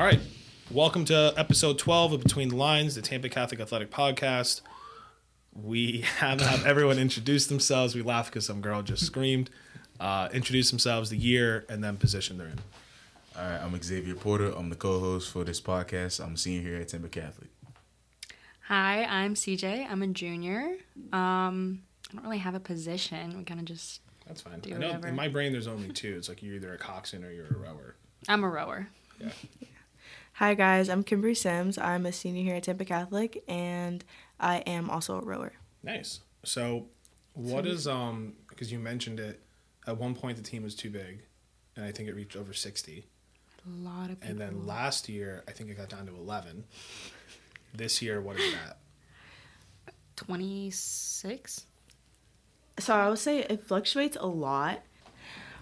All right. Welcome to episode 12 of Between the Lines, the Tampa Catholic Athletic Podcast. We have, have everyone introduce themselves. We laugh because some girl just screamed. Uh, introduce themselves, the year, and then position they're in. All right, I'm Xavier Porter. I'm the co-host for this podcast. I'm a senior here at Tampa Catholic. Hi, I'm CJ. I'm a junior. Um, I don't really have a position. We kind of just. That's fine. Do I know whatever. in my brain there's only two. It's like you're either a coxswain or you're a rower. I'm a rower. Yeah. Hi guys, I'm Kimberly Sims. I'm a senior here at Tampa Catholic, and I am also a rower. Nice. So, what is um? Because you mentioned it, at one point the team was too big, and I think it reached over sixty. A lot of people. And then last year, I think it got down to eleven. This year, what is that? 26? So I would say it fluctuates a lot.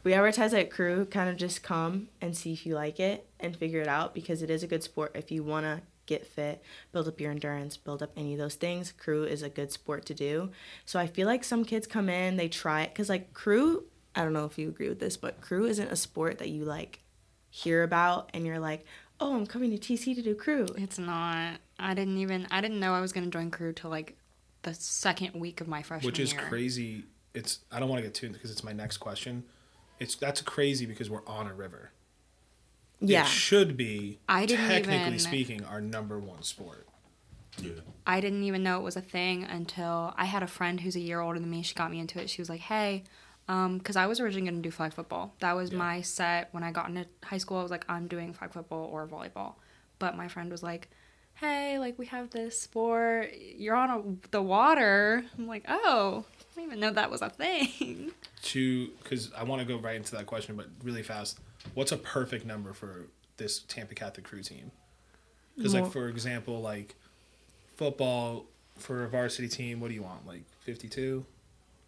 We advertise at Crew, kind of just come and see if you like it and figure it out because it is a good sport if you want to get fit, build up your endurance, build up any of those things. Crew is a good sport to do. So I feel like some kids come in, they try it because like Crew, I don't know if you agree with this, but Crew isn't a sport that you like hear about and you're like, oh, I'm coming to TC to do Crew. It's not. I didn't even. I didn't know I was going to join crew till like the second week of my freshman year. Which is year. crazy. It's I don't want to get too because it's my next question. It's that's crazy because we're on a river. Yeah. It should be I didn't technically even- speaking our number one sport. Yeah. I didn't even know it was a thing until I had a friend who's a year older than me. She got me into it. She was like, "Hey," um, because I was originally going to do flag football. That was Yeah. my set when I got into high school. I was like, "I'm doing flag football or volleyball," but my friend was like, "Hey, like we have this sport. You're on a, the water." I'm like, "Oh, I didn't even know that was a thing." To because I want to go right into that question, but really fast. What's a perfect number for this Tampa Catholic crew team? Because like for example, like football for a varsity team, what do you want? Like fifty two?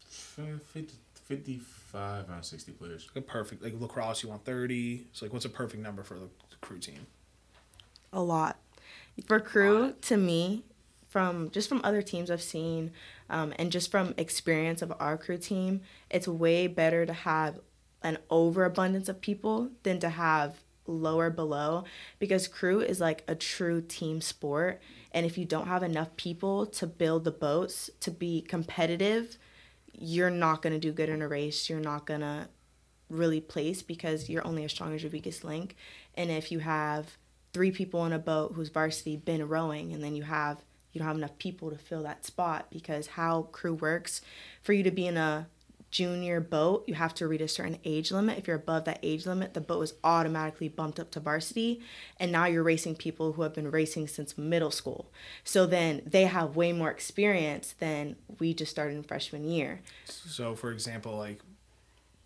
F- 50, 55 around 60 players. A perfect like lacrosse, you want thirty. So like, what's a perfect number for the crew team? a lot for crew to me from just from other teams i've seen um, and just from experience of our crew team it's way better to have an overabundance of people than to have lower below because crew is like a true team sport and if you don't have enough people to build the boats to be competitive you're not going to do good in a race you're not going to really place because you're only as strong as your weakest link. And if you have three people on a boat who's varsity been rowing and then you have you don't have enough people to fill that spot because how crew works for you to be in a junior boat you have to reach a certain age limit if you're above that age limit the boat is automatically bumped up to varsity and now you're racing people who have been racing since middle school so then they have way more experience than we just started in freshman year So for example, like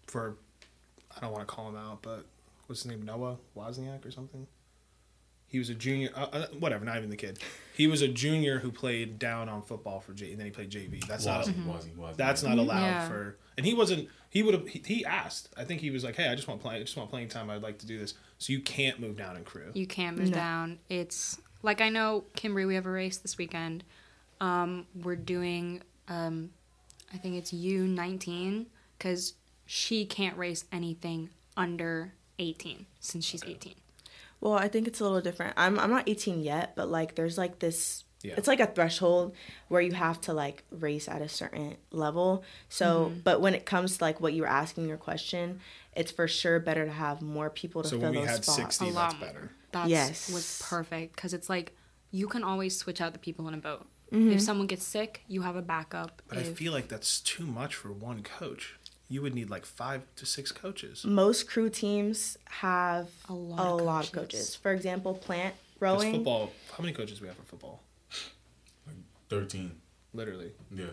for I don't want to call him out, but what's his name? Noah Wozniak or something. He was a junior, uh, uh, whatever. Not even the kid. He was a junior who played down on football for J, and then he played JV. That's not. Wazzy, Wazzy, Wazzy. That's not allowed Yeah. for. And he wasn't. He would have. He, he asked. I think he was like, "Hey, I just want play. I just want playing time. I'd like to do this." So you can't move down in crew. You can't move No. down. It's like I know Kimberly. We have a race this weekend. Um, we're doing. Um, I think it's U nineteen because she can't race anything under eighteen since she's eighteen. Well, I think it's a little different. I'm I'm not 18 yet, but like there's like this Yeah. it's like a threshold where you have to like race at a certain level. So, but when it comes to like what you were asking your question, it's for sure better to have more people to So fill when we those had spots. sixty, A that's lot better. That's Yes. was perfect because it's like you can always switch out the people in a boat. Mm-hmm. If someone gets sick, you have a backup. But I feel like that's too much for one coach. You would need like five to six coaches. Most crew teams have A a lot lot, of of coaches. coaches. For example, plant Because rowing. football. How many coaches we have for football? 13. Literally. Yeah.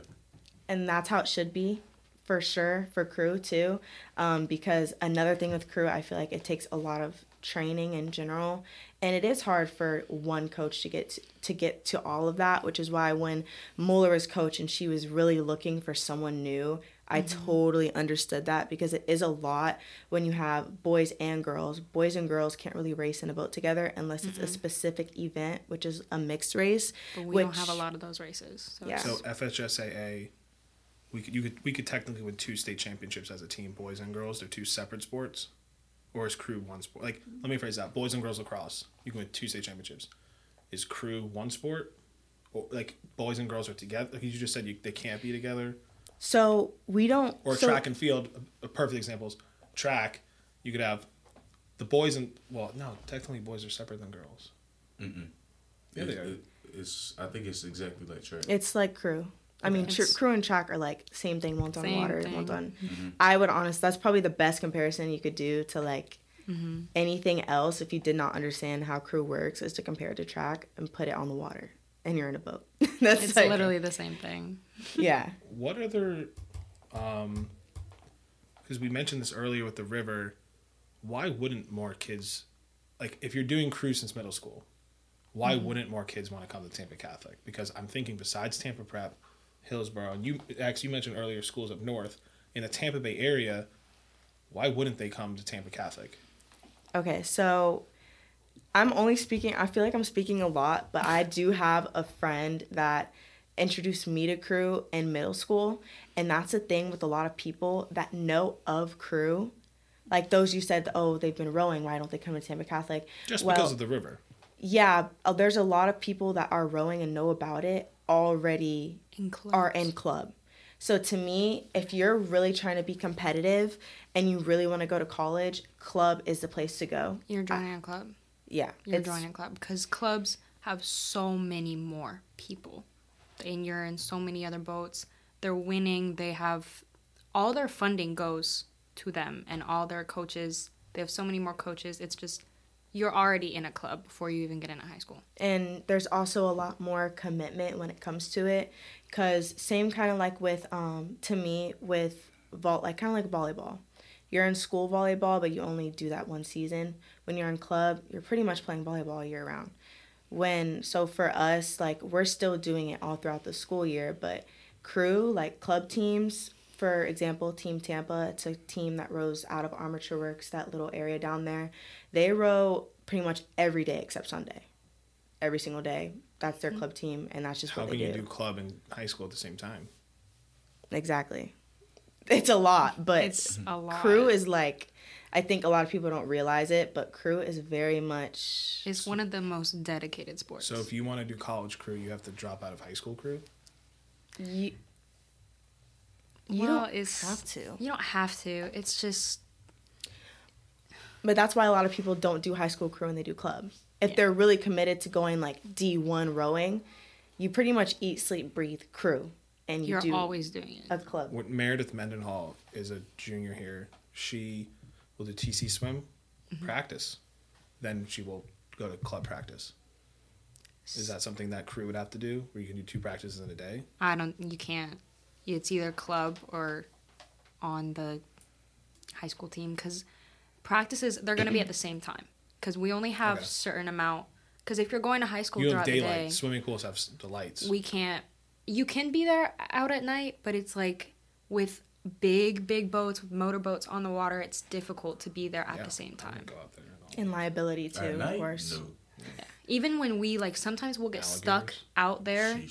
and that's how it should be for sure for crew too um, because another thing with crew i feel like it takes a lot of training in general and it is hard for one coach to get to, to get to all of that which is why when mueller was coach and she was really looking for someone new i mm-hmm. totally understood that because it is a lot when you have boys and girls boys and girls can't really race in a boat together unless it's a mm-hmm. specific event which is a mixed race but we which don't have a lot of those races. So Yeah. So FHSAA, we could you could we could technically win two state championships as a team, boys and girls. They're two separate sports. or is crew one sport? Like, let me phrase that: boys and girls lacrosse, you can win two state championships. Is crew one sport, or like boys and girls are together? Like you just said, you, they can't be together. So we don't. Or so, track and field, a, a perfect examples. track. You could have the boys and well, no, technically boys are separate than girls. Mm-mm. Yeah, they are. it's. I think it's exactly like track. It's like crew. I mean, tr- crew and track are like same thing. One's on Same water, thing. one's on. Mm-hmm. I would honest. That's probably the best comparison you could do to like Mm-hmm. anything else. If you did not understand how crew works, is to compare it to track and put it on the water, and you're in a boat. That's It's like, literally the same thing. yeah. What other, um, because we mentioned this earlier with the river, why wouldn't more kids, like if you're doing crew since middle school, why wouldn't more kids want to come to Tampa Catholic? Because I'm thinking besides Tampa Prep, Hillsborough, and you, X, you mentioned earlier schools up north in the Tampa Bay area, why wouldn't they come to Tampa Catholic? Okay, so I'm only speaking, I feel like I'm speaking a lot, but I do have a friend that introduced me to crew in middle school. And that's the thing with a lot of people that know of crew. Like those you said, oh, they've been rowing. Why don't they come to Tampa Catholic? Just Well, because of the river. Yeah, uh, there's a lot of people that are rowing and know about it already In clubs. are in club. So to me, if you're really trying to be competitive and you really want to go to college, club is the place to go. You're joining a club. Yeah, You're joining a club because clubs have so many more people, and you're in so many other boats. They're winning. They have all their funding goes to them, and all their coaches. They have so many more coaches. It's just you're already in a club before you even get into high school. and there's also a lot more commitment when it comes to it because same kind of like with um to me with vol like kind of like volleyball you're in school volleyball but you only do that one season. When you're in club you're pretty much playing volleyball year round. When so for us like we're still doing it all throughout the school year but crew like club teams for example team tampa it's a team that rows out of armature works that little area down there. They row pretty much every day except sunday. Every single day. That's their hmm. club team and that's just How what can they you do. do club and high school at the same time? exactly it's a lot but It's a lot. crew is like i think a lot of people don't realize it but crew is very much It's one of the most dedicated sports. So if you want to do college crew, you have to drop out of high school crew. you, you well, don't it's have to You don't have to. It's just But that's why a lot of people don't do high school crew and they do club. If Yeah. they're really committed to going like D1 rowing, you pretty much eat, sleep, breathe crew, and you you're do always doing it. a club. When Meredith Mendenhall is a junior here. She will do TC swim Mm-hmm. practice, then she will go to club practice. Is that something that crew would have to do, where you can do two practices in a day? I don't. You can't. It's either club or on the high school team because practices they're going to be at the same time because we only have Okay. certain amount. Because if you're going to high school You have throughout the day, Swimming pools have the lights. we can't. You can be there out at night, but it's like with big, big boats, with motorboats on the water, it's difficult to be there at Yeah, the same time. Go out there at all. And liability too, At night? of course. No. Even when we like, sometimes we'll get stuck out there.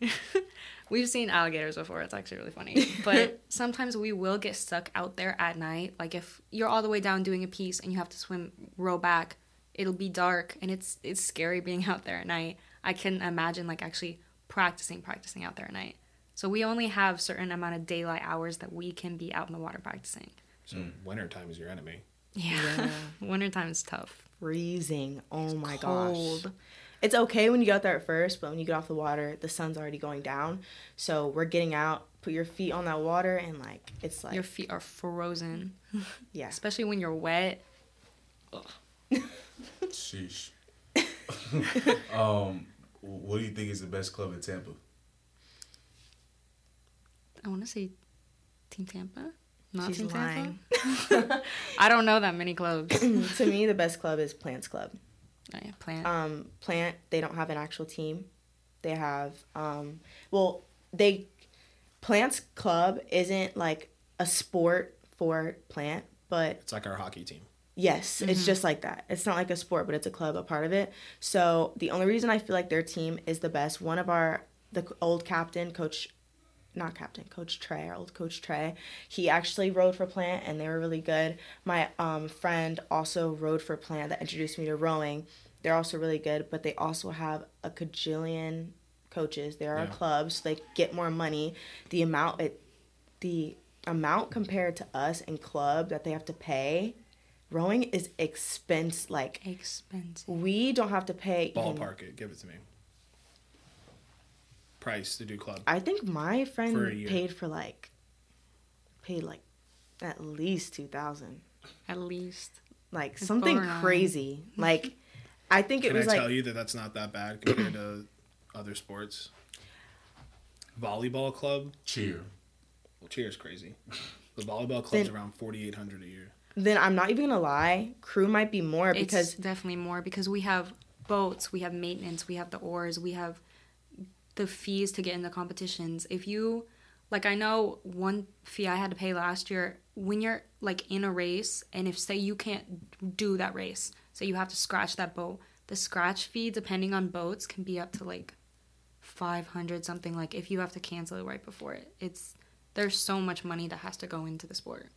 We've seen alligators before. It's actually really funny. But sometimes we will get stuck out there at night. Like if you're all the way down doing a piece and you have to swim row back, it'll be dark and it's it's scary being out there at night. I can imagine like actually practicing practicing out there at night. So we only have certain amount of daylight hours that we can be out in the water practicing. So wintertime is your enemy. Yeah. Wintertime is tough. Freezing. Oh my Cold. gosh. It's okay when you get out there at first, but when you get off the water, the sun's already going down. So we're getting out, put your feet on that water, and like it's like Your feet are frozen, yeah. especially when you're wet. Sheesh. um, what do you think is the best club in Tampa? I want to say Team Tampa. Not She's Team lying. Tampa. I don't know that many clubs. to me, the best club is Plants Club. Oh, yeah, plant. um, plant they don't have an actual team they have um, well they plants club isn't like a sport for plant but It's like our hockey team. Yes it's just like that it's not like a sport but it's a club a part of it so the only reason i feel like their team is the best one of our the old captain coach not captain, Coach Trey, our old Coach Trey. He actually rowed for Plant, and they were really good. My um, friend also rowed for Plant that introduced me to rowing. They're also really good, but they also have a cajillion coaches. There are Yeah. clubs. They get more money. The amount it, the amount compared to us in club that they have to pay, rowing is expense. Like Expensive. we don't have to pay. even- Ballpark it. Give it to me. Price to do club. I think my friend year. paid for like, paid like, at least two thousand. At least. Like It's something going crazy. Like, I think it Can was I like tell you that that's not that bad compared to other sports? Volleyball club. Cheer. Well, cheers crazy. The volleyball club's Then- around forty eight hundred a year. Then I'm not even gonna lie. Crew might be more It's because definitely more because we have boats, we have maintenance, we have the oars, we have the fees to get in the competitions. If you like I know one fee I had to pay last year when you're like in a race and if say you can't do that race, so you have to scratch that boat, the scratch fee depending on boats can be up to like 500 something like if you have to cancel it right before it. It's there's so much money that has to go into the sport.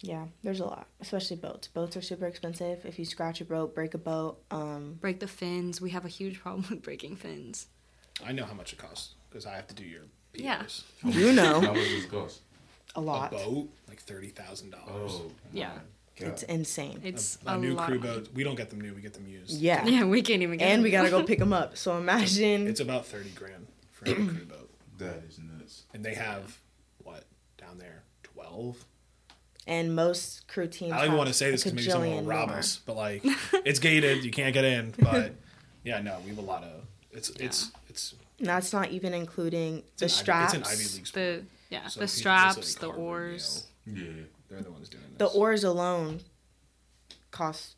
Yeah, there's a lot, especially boats. Boats are super expensive. If you scratch a boat, break a boat, um, Break the fins, we have a huge problem with breaking fins. I know how much it costs because I have to do your PRs. Yeah. you How know, much does it cost? a lot. A boat like thirty thousand dollars. Oh. Yeah. God. It's insane. It's a, a, new lot crew boat. We don't get them new. We get them used. Yeah. Yeah, we can't even get and them. we gotta go pick them up. So imagine It's about thirty grand for a crew boat, That is nuts. and they have what down there twelve. And most crew teams. I don't even want to say this a because maybe someone will rob more. us, but like it's gated. You can't get in. But yeah, no, we have a lot of. It's it's it's. That's not even including it's the an straps. Ivy, it's an Ivy League sport. the yeah, So the straps, the oars. Yeah. They're the ones doing this. the oars alone cost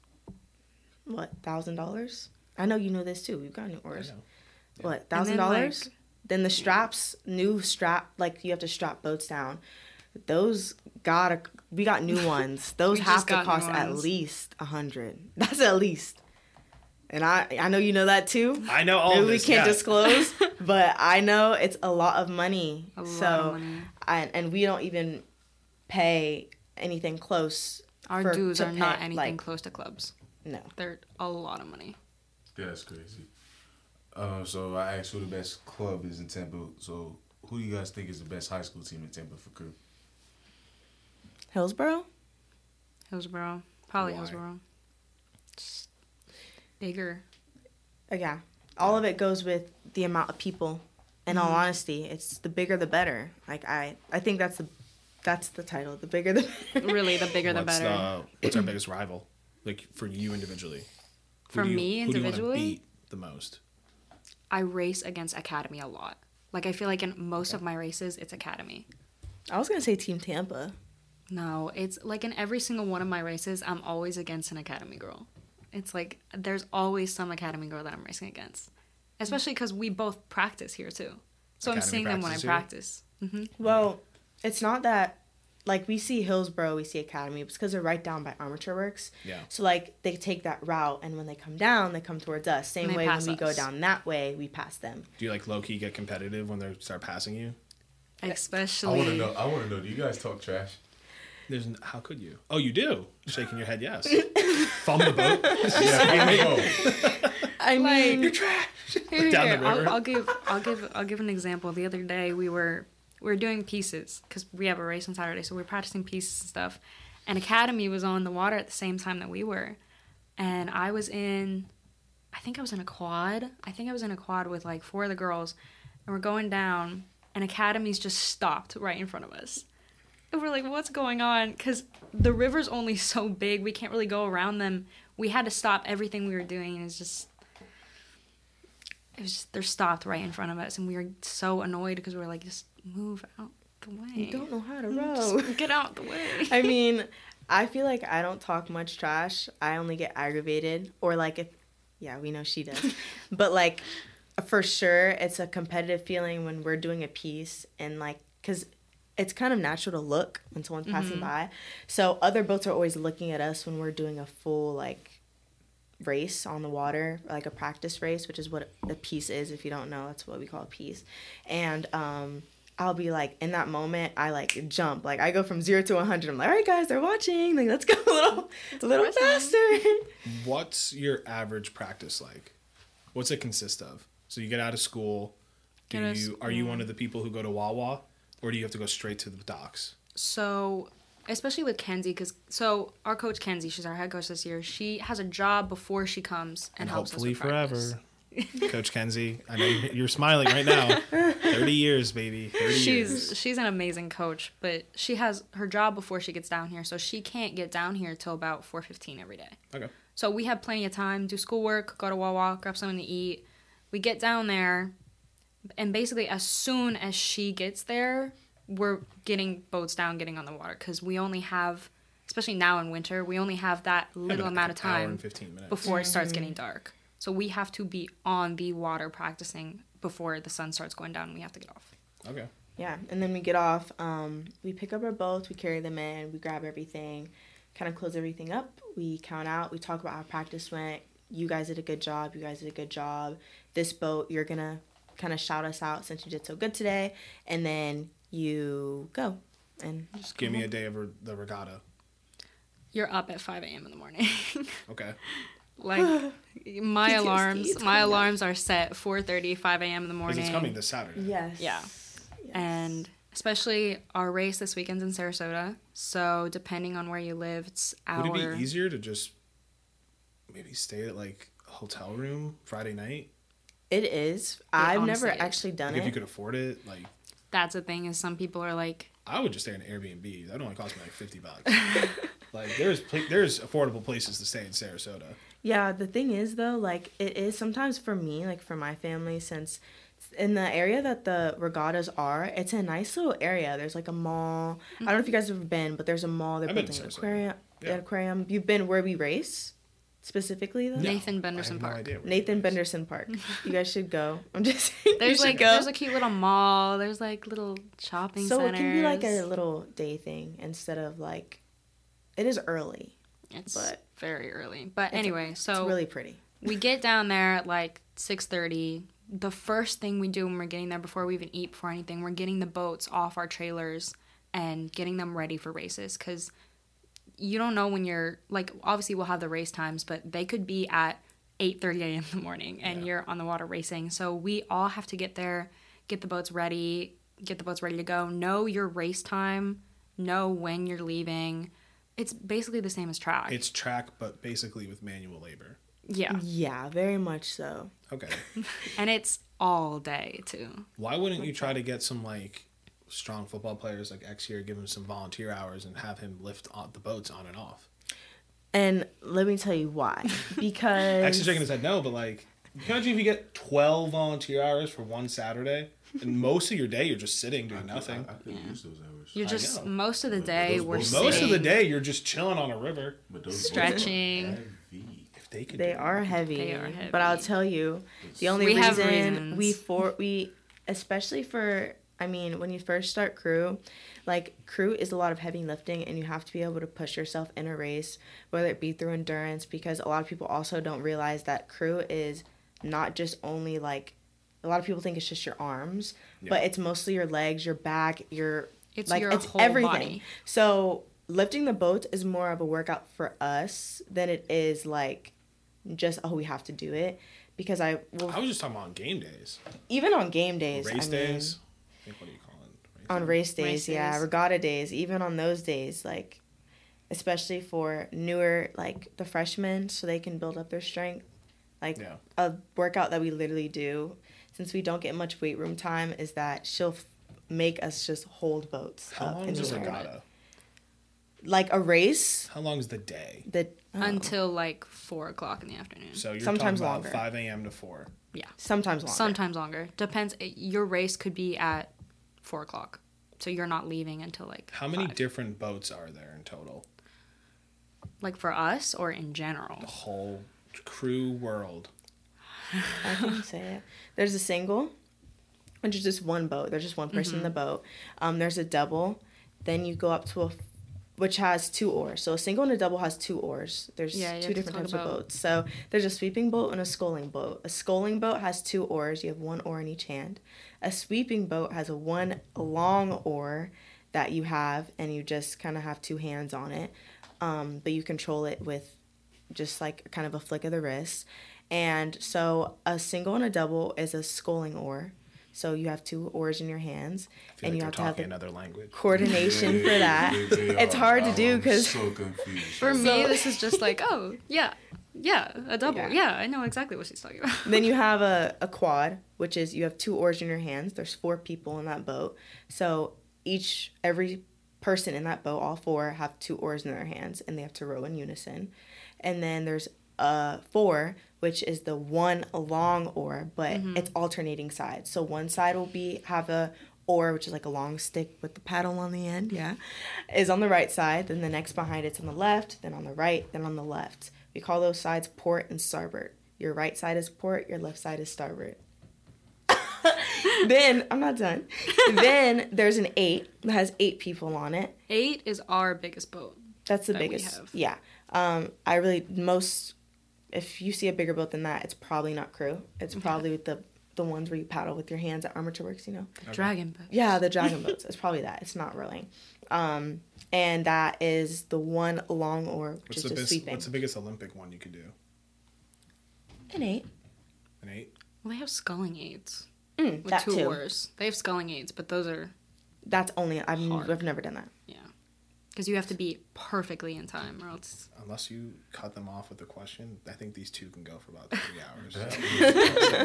what thousand dollars? I know you know this too. We've got new I oars. know. What thousand dollars? like- Then the straps, new strap, like you have to strap boats down. Those gotta we got new ones. Those have to cost at least a hundred. That's at least. And I I know you know that too. I know all Maybe of we can't yeah. disclose, but I know it's a lot of money. A so, lot of money. I, and we don't even pay anything close. Our for- dues to are not anything like- close to clubs. No. They're a lot of money. Yeah, That's crazy. Uh, so I asked who the best club is in Tampa. So who do you guys think is the best high school team in Tampa for crew? Hillsborough? Hillsborough, probably Why? Hillsborough. Just bigger. Uh, yeah. All of it goes with the amount of people. In Mm-hmm. all honesty, it's the bigger the better. Like I, I think that's the, that's the title. The bigger the better. Really, the bigger the better. The, what's our biggest rival? Like for you individually. Who For do you- me who do you individually? beat the most. I race against Academy a lot. Like I feel like in most of my races, it's Academy. I was gonna say Team Tampa. No, it's like in every single one of my races, I'm always against an Academy girl. It's like there's always some Academy girl that I'm racing against, especially because we both practice here too. So I'm seeing them when I practices practice. hmm Well, it's not that. Like we see Hillsborough, we see Academy. It's because they're right down by Armature Works. Yeah. So like they take that route, and when they come down, they come towards us. Same way when pass we go down that way, we pass them. Do you like low key get competitive when they start passing you? Especially. I want to Especially, know. I want to know. Do you guys talk trash? There's n- how could you? Oh, you do. Shaking your head, yes. Foam the boat. Yeah. I mean, You're trash. Here, Down here, the river. I'll, I'll give I'll give I'll give an example. The other day we were we were doing pieces because we have a race on Saturday, so we're practicing pieces and stuff. And Academy was on the water at the same time that we were, and I was in, I think I was in a quad. I think I was in a quad with like four of the girls, and we're going down, and Academy's just stopped right in front of us. We're like, what's going on? Because the river's only so big, we can't really go around them. We had to stop everything we were doing, and it's just it was just, they're stopped right in front of us and we were so annoyed because we were like just move out the way you don't know how to mm, Just row. get out the way I mean, I feel like I don't talk much trash. I only get aggravated, or like if, yeah, we know she does, but like, for sure, it's a competitive feeling when we're doing a piece and like, cause it's kind of natural to look when someone's passing by. So other boats are always looking at us when we're doing a full like race on the water, like a practice race, which is what a piece is. If you don't know, that's what we call a piece. And um, I'll be like in that moment I like jump like I go from zero to 100 I'm like all right guys they're watching like let's go a little a little faster What's your average practice like? What's it consist of? So you get out of school. Do Get out of you are you one of the people who go to Wawa, or do you have to go straight to the docks? So, especially with Kenzie, because so our coach Kenzie, she's our head coach this year. She has a job before she comes and, And helps hopefully us with practice. forever. Coach Kenzie, I know you- you're smiling right now. Thirty years, baby. Thirty She's years. she's an amazing coach, but she has her job before she gets down here, so she can't get down here till about four fifteen every day. Okay. So we have plenty of time, do schoolwork, go to Wawa, grab something to eat. We get down there, and basically as soon as she gets there, we're getting boats down, getting on the water because we only have, especially now in winter, we only have that little but amount of an hour time and fifteen minutes. before it starts getting dark. So we have to be on the water practicing before the sun starts going down. and We have to get off. Okay. yeah and then we get off um we pick up our boats we carry them in we grab everything kind of close everything up we count out we talk about how practice went you guys did a good job you guys did a good job this boat you're gonna kind of shout us out since you did so good today and then you go and Just give me a day of re- the regatta. You're up at 5 a.m. in the morning. Okay. like my PTSD, alarms, my coming up. alarms are set 4:30, 5 a.m. in the morning. it's coming this Saturday. yes Yeah. Yes. and especially our race this weekend's in Sarasota. So depending on where you live, it's hour. Would it be easier to just maybe stay at like a hotel room Friday night? It is. I've never honestly is. actually done Like if you could afford it, like That's the thing is some people are like, I would just stay in an Airbnb. That only cost me like fifty bucks. like there's there's affordable places to stay in Sarasota. Yeah, the thing is though, like it is sometimes for me, like for my family, since in the area that the regattas are, it's a nice little area. There's like a mall. I don't know if you guys have been, but there's a mall. They're I've building an aquarium. Yeah. An aquarium. You've been where we race, specifically though. No, Nathan I Benderson have no Park. idea where Nathan it is. Benderson Park. You guys should go. I'm just saying. There's you like go. there's a cute little mall. There's like little shopping so centers. it can be like a little day thing instead of like. It is early. It's but- very early. But It's- anyway, It's so really pretty. we get down there at like 6.30 the first thing we do when we're getting there before we even eat before anything we're getting the boats off our trailers and getting them ready for races because you don't know when you're like obviously we'll have the race times but they could be at 8.30 a.m in the morning and Yeah. you're on the water racing so we all have to get there get the boats ready get the boats ready to go know your race time know when you're leaving it's basically the same as track It's track, but basically with manual labor. yeah Yeah, very much so. Okay. and it's all day too Why wouldn't you try to get some like strong football players like X here, give him some volunteer hours, and have him lift on the boats on and off? And let me tell you why. Because X is shaking his head no, but like, can you imagine if you get twelve volunteer hours for one Saturday, and most of your day you're just sitting doing nothing. I, I could use those hours. You're just most of the But day those we're boats- Most of the day you're just chilling on a river. But those Stretching. heavy. If they could, They are it. heavy. They are heavy. But I'll tell you, the only We reason reasons. we for we especially for I mean, when you first start crew, like crew is a lot of heavy lifting and you have to be able to push yourself in a race, whether it be through endurance because a lot of people also don't realize that crew is not just only like a lot of people think it's just your arms, but it's mostly your legs, your back, your It's like your it's whole everything. body. So lifting the boats is more of a workout for us than it is like just oh we have to do it because I will I was just talking about on game days, even on game days, race I mean, days. I think what do you call it? Race on race days, Race yeah, days. regatta days, even on those days, like especially for newer like the freshmen, so they can build up their strength. Like Yeah. a workout that we literally do, since we don't get much weight room time, is that she'll f- make us just hold boats How up long in is the a regatta? Like a race, How long is the day? that oh, um, until like four o'clock in the afternoon. So you're Sometimes talking longer. five a.m. to four. Yeah. sometimes longer. Sometimes longer. Depends. Eh, your race could be at four o'clock, so you're not leaving until like How many five. different boats are there in total? like for us or in general? The whole crew world. I can say it. There's a single, which is just one boat. There's just one person in Mm-hmm. the boat. Um, there's a double. Then you go up to a, which has two oars. So a single and a double has two oars. There's Yeah, two different types of boats. So there's a sweeping boat and a sculling boat. A sculling boat has two oars. You have one oar in each hand. A sweeping boat has a one long oar that you have, and you just kind of have two hands on it. Um, but you control it with just like kind of a flick of the wrist. And so a single and a double is a sculling oar. So you have two oars in your hands, I feel and like you have to have the another language. coordination for that. They- they It's are. hard to do oh, I'm 'cause- so. For me, So- this is just like, oh, yeah, yeah, a double. Yeah. Yeah, I know exactly what she's talking about. then you have a, a quad, which is you have two oars in your hands. There's four people in that boat. So each, every person in that boat, all four, have two oars in their hands and they have to row in unison. And then there's a four, which is the one long oar, but it's alternating sides. So one side will be have a oar, which is like a long stick with the paddle on the end, yeah, is on the right side. Then the next behind it's on the left, then on the right, then on the left. We call those sides port and starboard. Your right side is port, your left side is starboard. then I'm not done. then there's an eight that has eight people on it. Eight is our biggest boat. That's the That biggest. Yeah. Um, I really most if you see a bigger boat than that, it's probably not crew. It's probably with the the ones where you paddle with your hands at Armature Works, you know. The Dragon boats. Yeah, the dragon boats. It's probably that. It's not rowing. Um, and that is the one long oar, which What's is the, just best, sweeping. what's the biggest Olympic one you could do? An eight. An eight? Well, they have sculling eights Mm, with that two too. oars. They have sculling eights, but those are That's only I've, Hard. I've never done that. Yeah, because you have to be perfectly in time, or else Unless you cut them off with a question, I think these two can go for about three hours. That,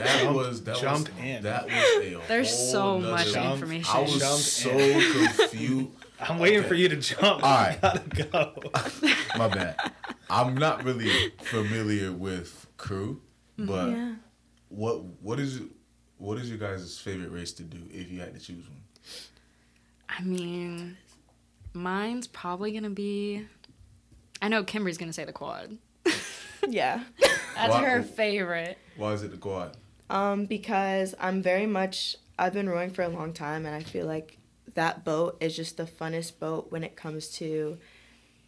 that was that Jump was, in. That was a There's whole so much Jump- information. I was Jump so in. confused. I'm waiting Okay. for you to jump. All right. I gotta go. My bad. I'm not really familiar with crew, mm-hmm. but yeah. what what is what is your guys' favorite race to do if you had to choose one? I mean, mine's probably gonna be. I know Kimberly's gonna say the quad. Yeah. That's Why- her favorite. Why is it the quad? Um, because I'm very much I've been rowing for a long time and I feel like that boat is just the funnest boat when it comes to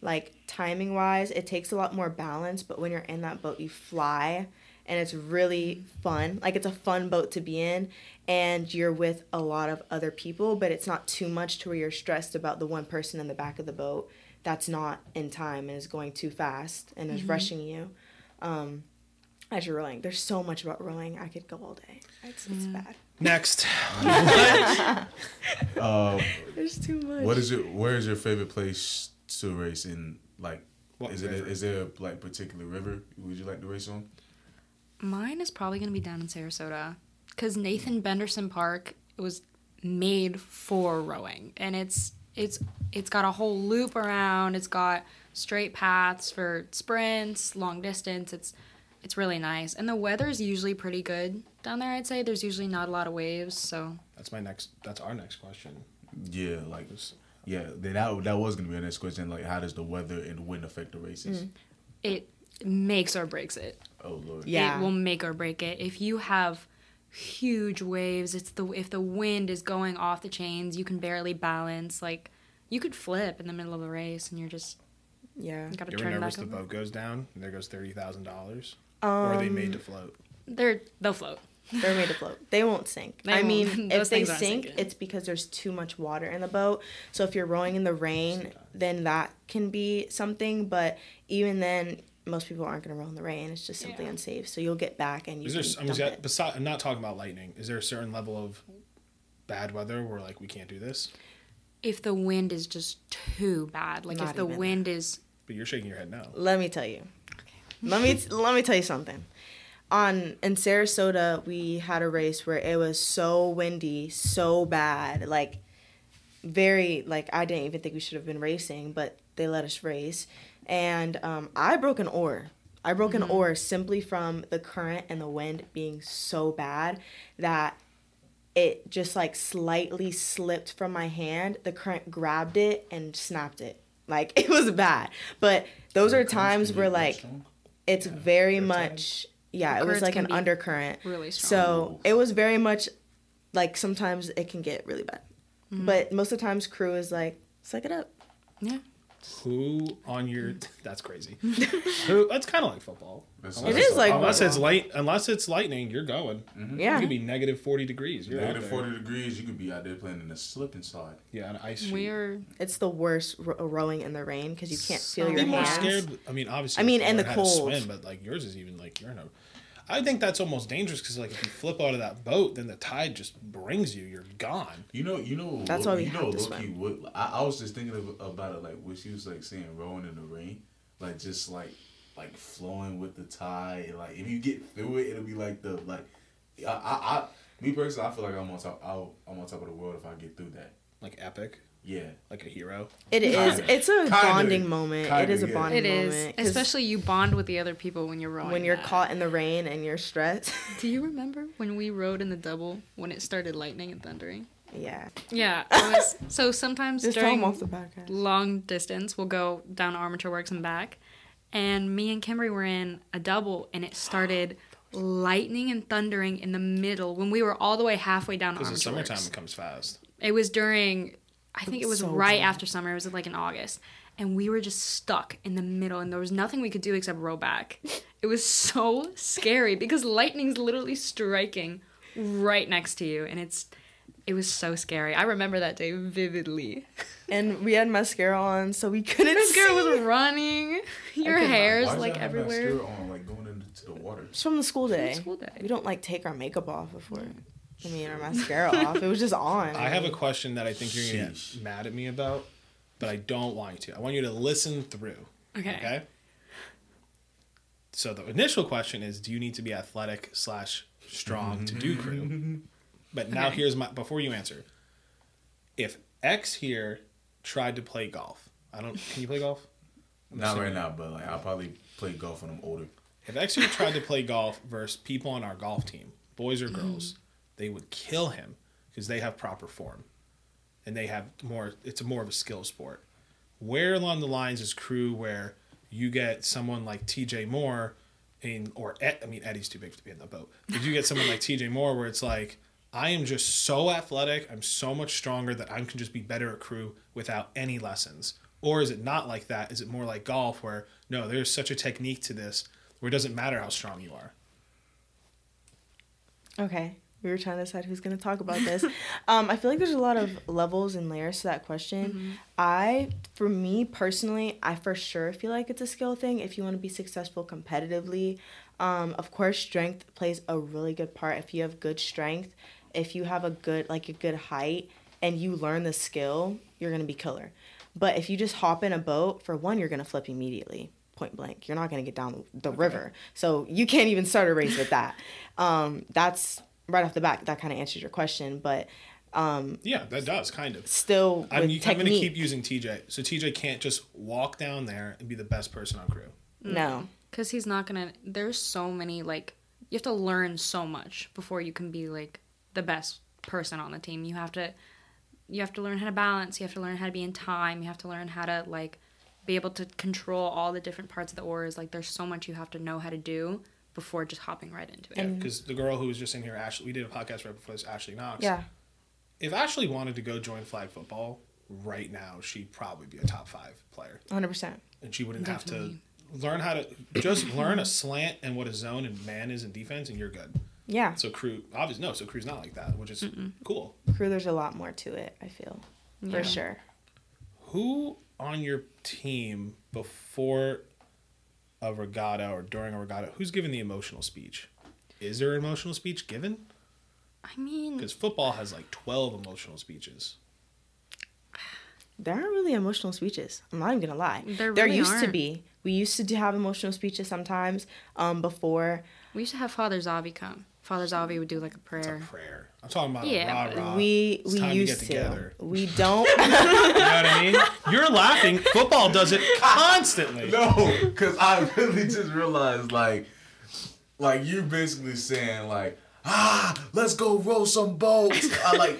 like timing wise. It takes a lot more balance, but when you're in that boat you fly and it's really fun. Like it's a fun boat to be in and you're with a lot of other people, but it's not too much to where you're stressed about the one person in the back of the boat that's not in time and is going too fast and is rushing you. Um, as you're rowing. There's so much about rowing. I could go all day. It's, it's bad. Next. Um, There's too much. what is your where is your favorite place to race in? Like, What is it river? is there a like particular river would you like to race on? Mine is probably gonna be down in Sarasota, because Nathan Benderson Park was made for rowing, and it's it's it's got a whole loop around. It's got straight paths for sprints, long distance. It's it's really nice, and the weather is usually pretty good down there. I'd say there's usually not a lot of waves, so That's my next. That's our next question. Yeah, like yeah, that that, that was gonna be our next question. Like, how does the weather and wind affect the races? Mm. it makes or breaks it. Oh lord. Yeah. it will make or break it. If you have huge waves, it's the if the wind is going off the chains, you can barely balance. Like you could flip in the middle of the race, and you're just Yeah. got to You ever turn nervous back the over. boat goes down and there goes thirty thousand dollars? Um, or are they made to float? They're they'll float. They're made to float. They won't sink. They I won't. mean, if they sink, sinking. it's because there's too much water in the boat. So if you're rowing in the rain, then that can be something. But even then, most people aren't going to row in the rain. It's just simply Yeah. unsafe. So you'll get back and you Is can there? I mean, dump is it. beside, I'm not talking about lightning. Is there a certain level of bad weather where like we can't do this? If the wind is just too bad, like Not if the wind is But you're shaking your head no. Let me tell you. Let me let me tell you something. On in Sarasota, we had a race where it was so windy, so bad, like very like I didn't even think we should have been racing, but they let us race, and um, I broke an oar. I broke an oar simply from the current and the wind being so bad that it just like slightly slipped from my hand. The current grabbed it and snapped it. Like it was bad. But those are times where like it's very riptide. much yeah, it was like an undercurrent. really strong. So it was very much like sometimes it can get really bad. Mm-hmm. But most of the times crew is like, suck it up. yeah, Who on your that's crazy. Who that's kind of like football. That's- Unless it's- like unless it's light unless it's lightning, you're going. Mm-hmm. Yeah. It could be negative forty degrees. You're Negative out there. 40 degrees, you could be out there playing in a slip and slide. Yeah, an ice. We're It's the worst ro- uh, rowing in the rain because you can't feel So your People are hands. scared. I mean, obviously. I mean, if and the learn how to cold. Swim, but like yours is even like you're in a. I think that's almost dangerous because like if you flip out of that boat, then the tide just brings you. You're gone. You know, you know. That's what- why we you have know, to low-key swim. What, I, I was just thinking of, about it, like what she was like saying, rowing in the rain, like just like like flowing with the tide. Like if you get through it, it'll be like the like. I, I, I me personally, I feel like I'm on top. I'll, I'm on top of the world if I get through that. Like epic, Yeah. like a hero. It is. Kinda. It's a Kinda. bonding moment. Kinda, it is a yeah. bonding it is moment. 'cause especially you bond with the other people when you're rowing. when you're that. caught in the rain and you're stressed. Do you remember when we rode in the double when it started lightning and thundering? yeah. Yeah, it was. So sometimes Just tell during them off the podcast. long distance, we'll go down Armature Works and back. And me and Kimberly were in a double, and it started lightning and thundering in the middle when we were all the way halfway down Because Armature summertime Works. comes fast. It was during, I think it was So right cold. after summer. It was like in August. And we were just stuck in the middle, and there was nothing we could do except row back. It was so scary because lightning's literally striking right next to you, and it's. It was so scary. I remember that day vividly. And we had mascara on, so we couldn't. Mascara see. was running. Your could not. hair's Why like that have everywhere. mascara on, like going into the water. It's from the school day. school day. We don't like take our makeup off before. I mean, our mascara off. It was just on. I have a question that I think you're gonna Sheesh. get mad at me about, but I don't want you to. I want you to listen through. Okay. Okay. So the initial question is, do you need to be athletic slash strong to do crew? But now Okay. here's my before you answer. If X here tried to play golf, I don't. Can you play golf? I'm Not assuming- right now, but like I'll probably play golf when I'm older. If X here tried to play golf versus people on our golf team, boys or girls, they would kill him because they have proper form, and they have more. It's a more of a skill sport. Where along the lines is crew where you get someone like T.J. Moore, in or Ed, I mean Eddie's too big to be in the boat. But you get someone like T.J. Moore where it's like I am just so athletic, I'm so much stronger that I can just be better at crew without any lessons. Or is it not like that? Is it more like golf where no, there's such a technique to this where it doesn't matter how strong you are. Okay. We were trying to decide who's going to talk about this. um, I feel like there's a lot of levels and layers to that question. I, for me personally, I for sure feel like it's a skill thing if you want to be successful competitively. Um, of course, strength plays a really good part. If you have good strength, if you have a good, like a good height, and you learn the skill, you're going to be killer. But if you just hop in a boat, for one, you're going to flip immediately, point blank. You're not going to get down the river. So you can't even start a race with that. Um, that's right off the bat, that kind of answers your question. But um, Yeah, that does kind of. still, with I'm, I'm going to keep using TJ. So TJ can't just walk down there and be the best person on crew. no. Because he's not gonna. There's so many like you have to learn so much before you can be like the best person on the team. You have to you have to learn how to balance. You have to learn how to be in time. You have to learn how to like be able to control all the different parts of the oars. Like there's so much you have to know how to do before just hopping right into it. Yeah, mm-hmm. because the girl who was just in here, Ashley, we did a podcast right before this, Ashley Knox. Yeah. If Ashley wanted to go join flag football right now, she'd probably be a top five player. 100%. And she wouldn't have to learn how to just learn a slant and what a zone and man is in defense, and you're good. Yeah. So crew, obviously, no, so crew's not like that, which is cool. Crew, there's a lot more to it, I feel. Yeah. For sure. Who on your team before a regatta or during a regatta, who's giving the emotional speech? Is there an emotional speech given? I mean, Because football has like 12 emotional speeches. There aren't really emotional speeches. I'm not even gonna lie. There there used to aren't. be. We used to have emotional speeches sometimes. Um, before we used to have Father Zavi come. Father Zavi would do like a It's prayer. a prayer. I'm talking about Yeah, rah rah. we it's we time to used get to. together. We don't. You know what I mean? You're laughing. Football does it constantly. No, because I really just realized like, like you're basically saying like, ah, let's go row some boats. I like,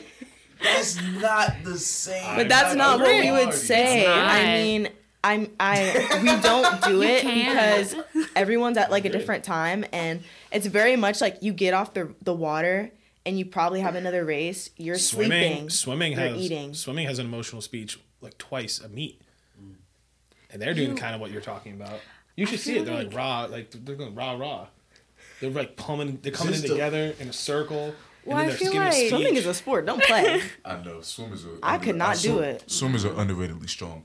that's not the same. but that's I not what we would say. I mean, I'm I we don't do it because everyone's at like a different time, and it's very much like you get off the the water and you probably have another race. You're Swimming, sleeping. swimming you're has eating. swimming has an emotional speech like twice a meet. Mm. and they're doing You- kind of what you're talking about. You should see feel it. They're like, like- raw, like they're going rah rah. They're like pulling. They're coming in this the- together in a circle. Well, I and then they're feel giving a like- speech. Swimming is a sport. Don't play. I know swimmers are. I could not do swim- it. Swimmers are underratedly strong.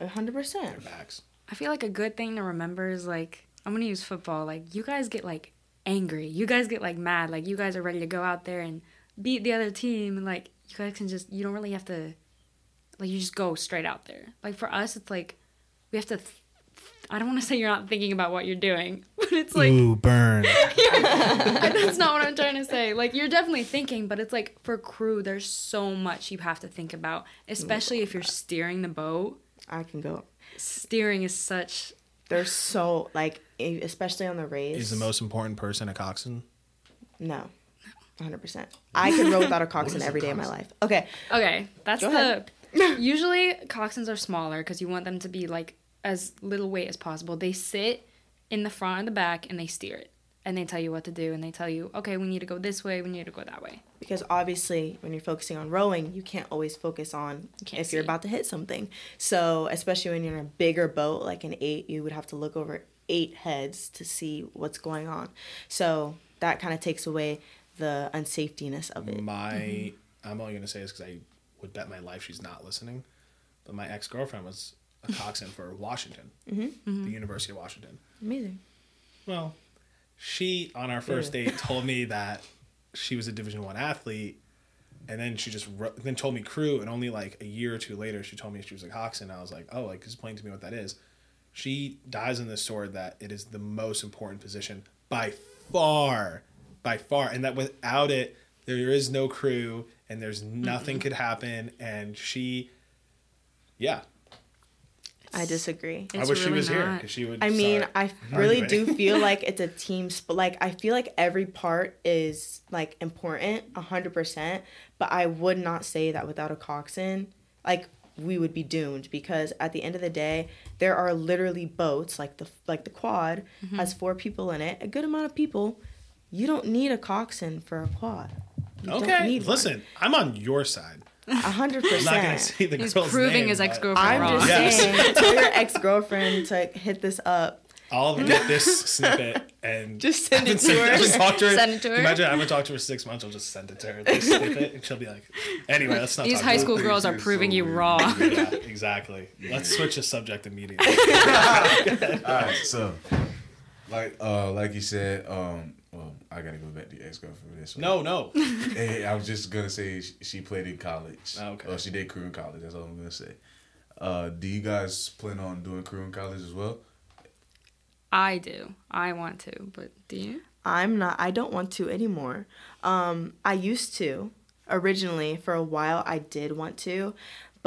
Hundred percent. backs. I feel like a good thing to remember is like I'm gonna use football. Like you guys get like angry. You guys get like mad. Like you guys are ready to go out there and beat the other team. And like you guys can just you don't really have to like you just go straight out there. Like for us, it's like we have to. Th- I don't want to say you're not thinking about what you're doing, but it's like Ooh, burn. that's not what I'm trying to say. Like you're definitely thinking, but it's like for crew, there's so much you have to think about, especially if you're steering the boat. I can go. Steering is such They're so like, especially on the race. is the most important person a coxswain. No, hundred percent. I could row without a coxswain is a every day of my life. Okay, Okay, that's Go the. ahead. usually coxswains are smaller because you want them to be like as little weight as possible. They sit in the front and the back and they steer it, and they tell you what to do, and they tell you, okay, we need to go this way, we need to go that way. because obviously when you're focusing on rowing, you can't always focus on can't if you're about to hit something. So especially when you're in a bigger boat like an eight, you would have to look over eight heads to see what's going on. So that kind of takes away the unsafetyness of it. My, Mm-hmm. I'm only gonna say this because I would bet my life she's not listening. But my ex girlfriend was a coxswain for Washington, Mm-hmm. the University of Washington. Amazing. Well, she on our first Ew. date told me that she was a Division One athlete, and then she just wrote, then told me crew, and only like a year or two later she told me she was a coxswain. I was like, oh, like explain to me what that is. She dies in the sword that it is the most important position by far, by far, and that without it there is no crew and there's nothing could happen. And she, yeah, I disagree. I It's wish she really was here not. because she would. I mean, I really arguing. do feel like it's a team sport. Like I feel like every part is like important, a hundred percent. But I would not say that without a coxswain, like we would be doomed because at the end of the day, there are literally boats like the like the quad Mm-hmm. has four people in it, a good amount of people. You don't need a coxswain for a quad. You don't Okay, need one. listen, I'm on your side. A hundred I'm not gonna percent. the He's girl's proving name, his ex girlfriend I'm wrong. just Yes. saying, tell your ex girlfriend to hit this up. I'll get this snippet and Just send it haven't to her. I haven't talked to her. Send it to her. Imagine I haven't talked to her for six months. I'll just send it to her. This snippet, and she'll be like, "Anyway, let's not." These talk high school girls are proving so you wrong. Yeah, exactly. Let's switch the subject immediately. All right, so like uh like you said, um well I gotta go back to your ex girlfriend for this one. No, no. Hey, I was just gonna say she, she played in college. Oh, okay. Or she did crew in college. That's all I'm gonna say. Uh, do you guys plan on doing crew in college as well? I do. I want to, but do you? I'm not I don't want to anymore. Um I used to. Originally for a while I did want to,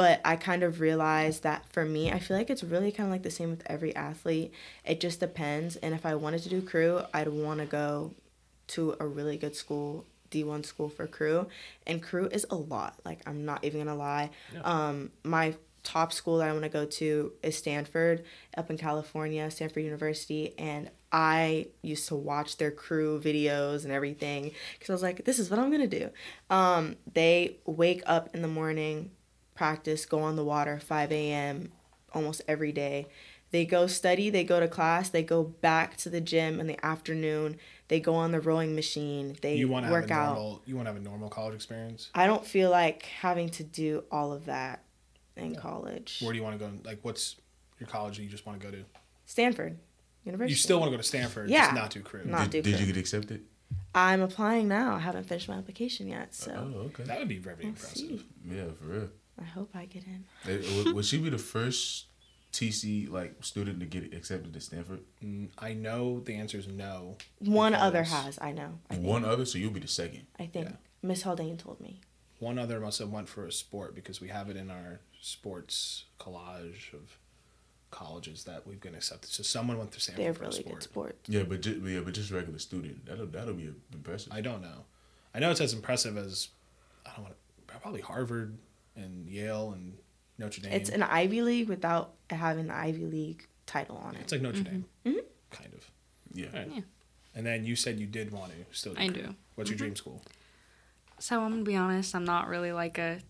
but I kind of realized that for me, I feel like it's really kind of like the same with every athlete. It just depends and if I wanted to do crew, I'd want to go to a really good school, D1 school for crew, and crew is a lot. Like I'm not even going to lie. Yeah. Um my top school that I want to go to is Stanford up in California, Stanford University, and I used to watch their crew videos and everything because I was like, this is what I'm gonna do. Um, they wake up in the morning, practice, go on the water 5 a.m. almost every day. They go study, they go to class, they go back to the gym in the afternoon. They go on the rowing machine. They You want to have work a out. You want to have a normal college experience. I don't feel like having to do all of that in college. Where do you want to go? Like, what's your college that you just want to go to? Stanford University. You still want to go to Stanford, Yeah. just not do crew. Not did, do did you get accepted? I'm applying now. I haven't finished my application yet, so Oh, okay. That would be very we'll impressive. see. Yeah, for real. I hope I get in. Eh, would, would she be the first TC like student to get accepted to Stanford? Mm, I know the answer is no. One other has, I know. I. One other, so you'll be the second. I think Yeah. Miss Haldane told me. One other must have went for a sport because we have it in our sports collage of colleges that we've been accepted. So someone went to Stanford They're for a really sport. good sport. Yeah, but just, yeah, but just regular student. That'll that'll be impressive. I don't know. I know it's as impressive as I don't want to, probably Harvard and Yale and Notre Dame. It's an Ivy League without having the Ivy League title on it. It's like Notre Dame, Mhm. kind of. yeah. Right. Yeah. And then you said you did want to still. I do. What's your dream school? So I'm gonna be honest. I'm not really like a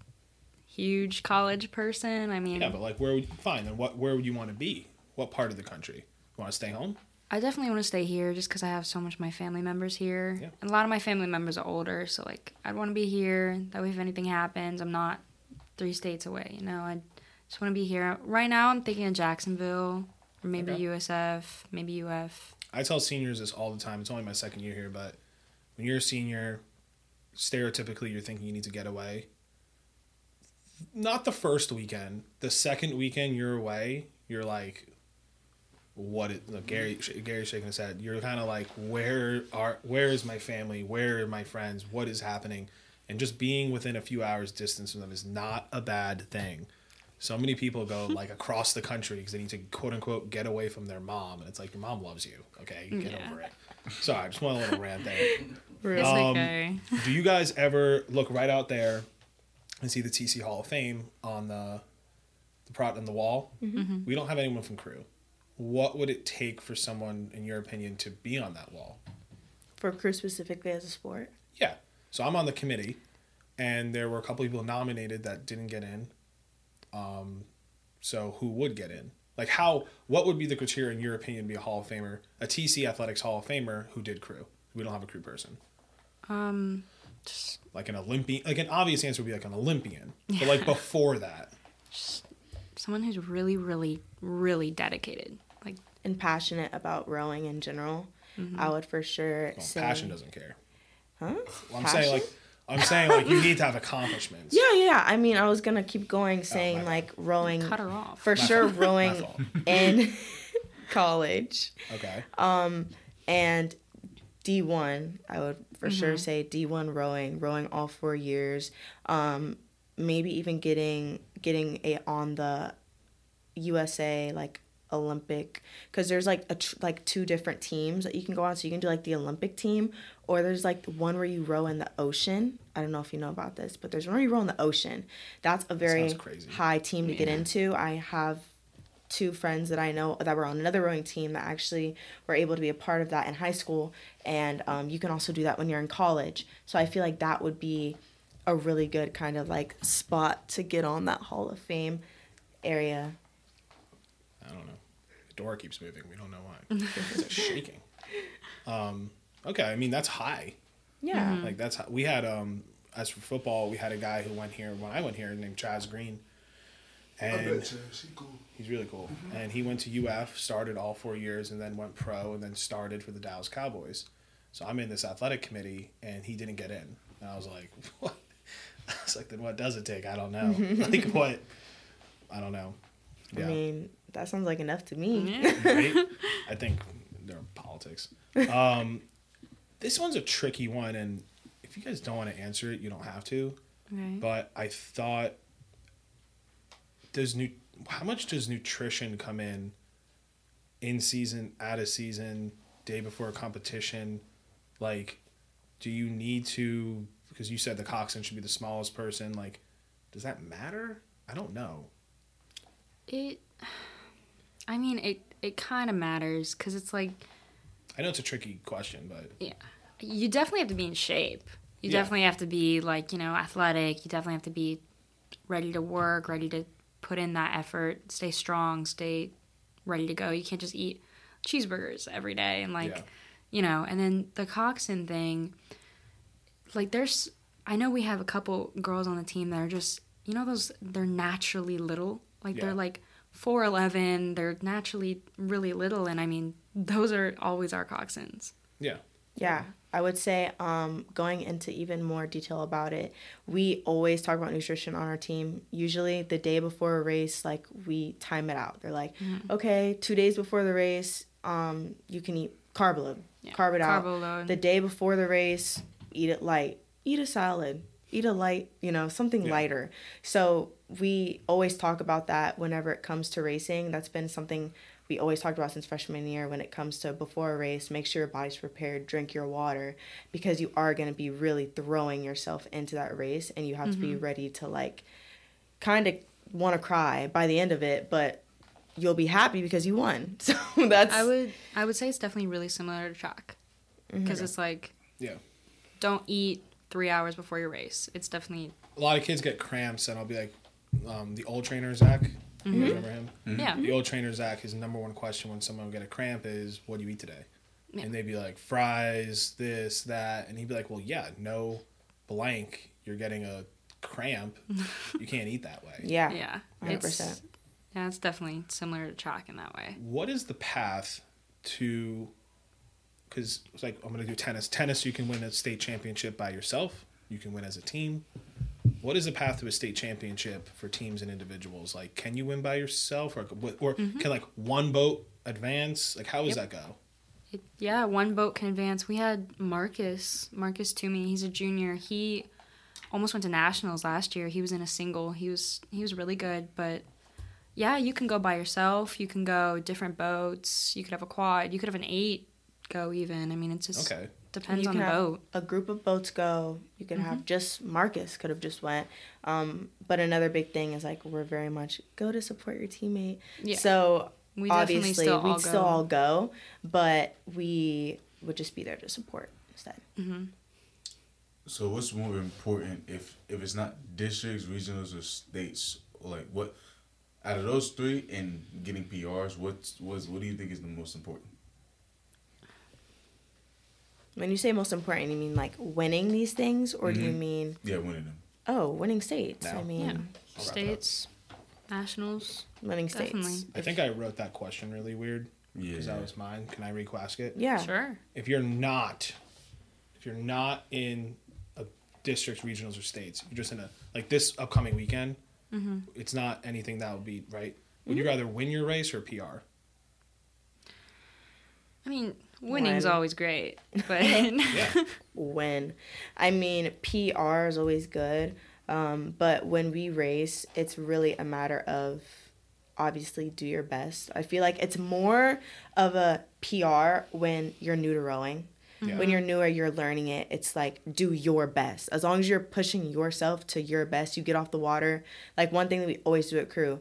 huge college person. I mean, Yeah, but like where would fine? Then what? Where would you want to be? What part of the country? You want to stay home? I definitely want to stay here just because I have so much of my family members here. Yeah. And a lot of my family members are older, so like I'd want to be here. That way, if anything happens, I'm not three states away. You know, I just want to be here. Right now, I'm thinking of Jacksonville or maybe Okay. USF, maybe UF. I tell seniors this all the time. It's only my second year here, but when you're a senior, stereotypically you're thinking you need to get away. Not the first weekend. The second weekend you're away, you're like, what? It, look, Gary, mm-hmm. Gary's shaking his head. You're kind of like, where are, where is my family? Where are my friends? What is happening? And just being within a few hours distance from them is not a bad thing. So many people go like across the country because they need to quote unquote get away from their mom, and it's like your mom loves you. Okay, get Yeah. over it. Sorry, I just want a little rant there. It's Um, okay. Do you guys ever look right out there and see the TC Hall of Fame on the the prot on the wall? Mm-hmm. We don't have anyone from crew. What would it take for someone, in your opinion, to be on that wall? For crew specifically as a sport. Yeah. So I'm on the committee, and there were a couple people nominated that didn't get in. Um, so who would get in? Like how? What would be the criteria in your opinion to be a Hall of Famer, a TC Athletics Hall of Famer who did crew? We don't have a crew person. Um, just Like an Olympian. Like an obvious answer would be like an Olympian. But like before that, someone who's really, really, really dedicated. Like, and passionate about rowing in general, I would for sure well, say passion doesn't care. Huh? Well, I'm Passion? saying like I'm saying like you need to have accomplishments. Yeah, yeah. I mean, I was gonna keep going, saying my like rowing cut her off. for sure, My rowing in college Okay. Um, and D one. I would for sure say D one rowing, rowing all four years. Um, maybe even getting getting a on the USA like Olympic because there's like a tr- like two different teams that you can go on. So you can do like the Olympic team, or there's like the one where you row in the ocean. I don't know if you know about this, but there's one where you row in the ocean. That's a very crazy. high team to get into. I have two friends that I know that were on another rowing team that actually were able to be a part of that in high school, and um, you can also do that when you're in college. So I feel like that would be a really good kind of like spot to get on that Hall of Fame area. I don't know. The door keeps moving. We don't know why. it's shaking. Um, okay, I mean that's high. Yeah. Like that's how, we had um as for football, we had a guy who went here when I went here named Chaz Green. And he's really cool. And he went to UF, started all four years, and then went pro, and then started for the Dallas Cowboys. So I'm in this athletic committee, and he didn't get in. And I was like, what? I was like, then what does it take? I don't know. like what? I don't know. I mean, that sounds like enough to me. right? I think they're politics. Um, this one's a tricky one, and if you guys don't want to answer it, you don't have to. Okay. But I thought, does nu- how much does nutrition come in in season, out of season, day before a competition? Like, do you need to? Because you said the coxswain should be the smallest person. Like, does that matter? I don't know. It, I mean, it it kind of matters because it's like I know it's a tricky question, but yeah, you definitely have to be in shape. You Yeah. definitely have to be like you know athletic. You definitely have to be ready to work, ready to put in that effort, stay strong, stay ready to go. You can't just eat cheeseburgers every day and like Yeah. you know. And then the coxswain thing, like there's, I know we have a couple girls on the team that are just you know those they're naturally little, like Yeah. they're like. 4'11 they're naturally really little and i mean those are always our coxswains yeah. Yeah, I would say um, going into even more detail about it, we always talk about nutrition on our team. Usually the day before a race, like we time it out. They're like, okay, two days before the race, um, you can eat carb load, Yeah, carb it out. carbo load. The day before the race, eat it light, eat a salad, eat a light, you know, something Yeah. lighter. So we always talk about that whenever it comes to racing. That's been something we always talked about since freshman year when it comes to before a race, make sure your body's prepared, drink your water because you are going to be really throwing yourself into that race and you have to be ready to like kind of want to cry by the end of it, but you'll be happy because you won. So that's I would I would say it's definitely really similar to track Mm-hmm. because it's like Yeah. don't eat three hours before your race. It's definitely a lot of kids get cramps, and I'll be like, um, the old trainer Zach, You remember him? Yeah. The old trainer Zach, his number one question when someone would get a cramp is, "What do you eat today?" Yeah. And they'd be like, "Fries, this, that," and he'd be like, "Well, yeah, no blank, you're getting a cramp. you can't eat that way." Yeah. Yeah. 100%. Yeah, it's definitely similar to track in that way. What is the path to? Because it's like I'm gonna do tennis. Tennis, you can win a state championship by yourself. You can win as a team. What is the path to a state championship for teams and individuals? Like, can you win by yourself, or or mm-hmm. can like one boat advance? Like, how does Yep. that go? It, yeah, one boat can advance. We had Marcus, Marcus Toomey. He's a junior. He almost went to nationals last year. He was in a single. He was he was really good, but yeah, you can go by yourself. You can go different boats. You could have a quad. You could have an eight go even. I mean, it's just Okay. Depends You on the have boat. A group of boats go. You can Mm-hmm. have just Marcus could have just went. Um, but another big thing is like we're very much go to support your teammate. Yeah. So We obviously still we'd all still all go, but we would just be there to support instead. So what's more important if if it's not districts, regionals, or states? Like what out of those three and getting PRs, what's was what do you think is the most important? When you say most important, you mean like winning these things, or do you Mhm. mean Yeah, winning them. oh winning states? No. I mean Yeah. I'll wrap it up. States, nationals. winning states. Definitely. I think I wrote that question really weird Yeah. because that was mine. Can I re-ask it? Yeah. Sure. If you're not, if you're not in a district, regionals, or states, you're just in a like this upcoming weekend. Mm-hmm. It's not anything that would be right. Would you rather win your race or PR? I mean, winning's When- always great, but Yeah. win. I mean, PR is always good, um, but when we race, it's really a matter of obviously do your best. I feel like it's more of a PR when you're new to rowing. Yeah. When you're newer, you're learning it. It's like do your best. As long as you're pushing yourself to your best, you get off the water. Like one thing that we always do at crew,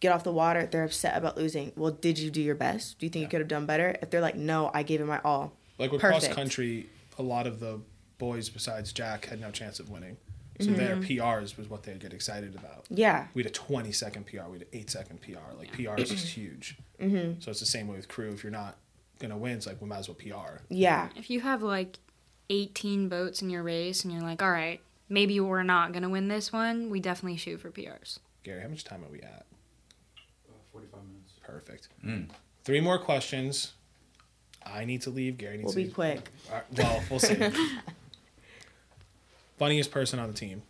get off the water. They're upset about losing. Well, did you do your best? Do you think you could have done better? If they're like, no, I gave it my all. Like with cross country, a lot of the boys besides Jack had no chance of winning. So Mm-hmm. their PRs was what they'd get excited about. Yeah. We had a 20 second PR, we had an 8 second PR. Like PRs is huge. Mm-hmm. So it's the same way with crew. If you're not going to win, it's like we might as well PR. Yeah. if you have like 18 boats in your race and you're like, all right, maybe we're not going to win this one, we definitely shoot for PRs. Gary, how much time are we at? Forty-five minutes. Perfect. Mm. Three more questions. I need to leave. Gary needs to We'll be quick. All right, well, we'll see. Funniest person on the team.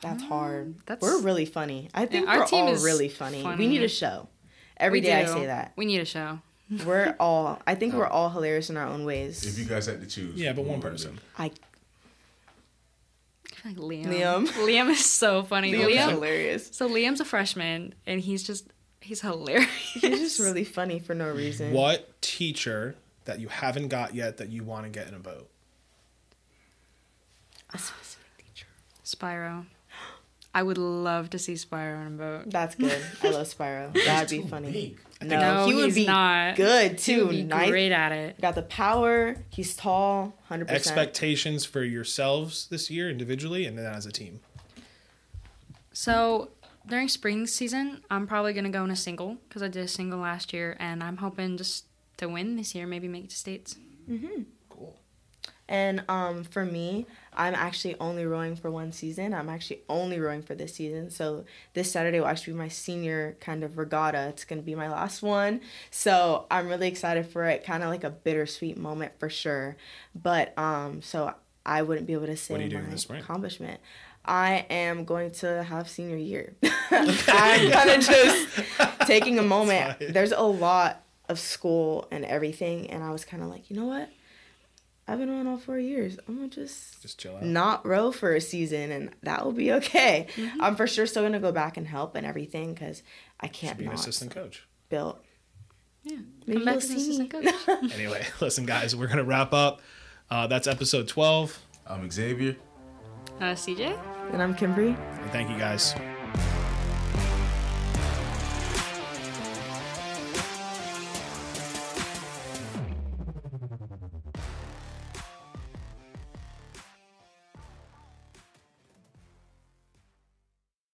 That's hard. that's- we're really funny. I think our we're team all is really funny. We need a show. Every We day I say that. We need a show. We're all. I think we're all hilarious in our own ways. If you guys had to choose. Yeah, but one person. I I feel like Liam. Liam. Liam is so funny. Liam's Liam. hilarious. So Liam's a freshman and he's just he's hilarious. He's just really funny for no reason. What teacher that you haven't got yet that you want to get in a boat? A specific teacher. Spyro. I would love to see Spyro on a boat. That's good. I love Spyro. That'd be Too funny. big. No, No, he would he's be not. good too. would Nice. great at it. Got the power. He's tall. Hundred percent. Expectations for yourselves this year individually and then as a team. So during spring season, I'm probably gonna go in a single because I did a single last year, and I'm hoping just to win this year, maybe make it to states. Cool. And um, for me, I'm actually only rowing for one season. I'm actually only rowing for this season. So this Saturday will actually be my senior kind of regatta. It's going to be my last one. So I'm really excited for it. Kind of like a bittersweet moment for sure. But um, so I wouldn't be able to say What are you doing my accomplishment. I am going to have senior year. I'm kind of just taking a moment. There's a lot of school and everything, and I was kind of like, you know what? I've been on all four years. I'm gonna just Just chill out. not row for a season, and that will be okay. Mm-hmm. I'm for sure still gonna go back and help and everything because I can't be an assistant coach. Built. Yeah, Maybe come back you'll as an see assistant coach. Anyway, listen, guys, we're gonna wrap up. Uh, that's episode twelve, I'm Xavier. uh, CJ. And I'm Kimberly. and thank you guys.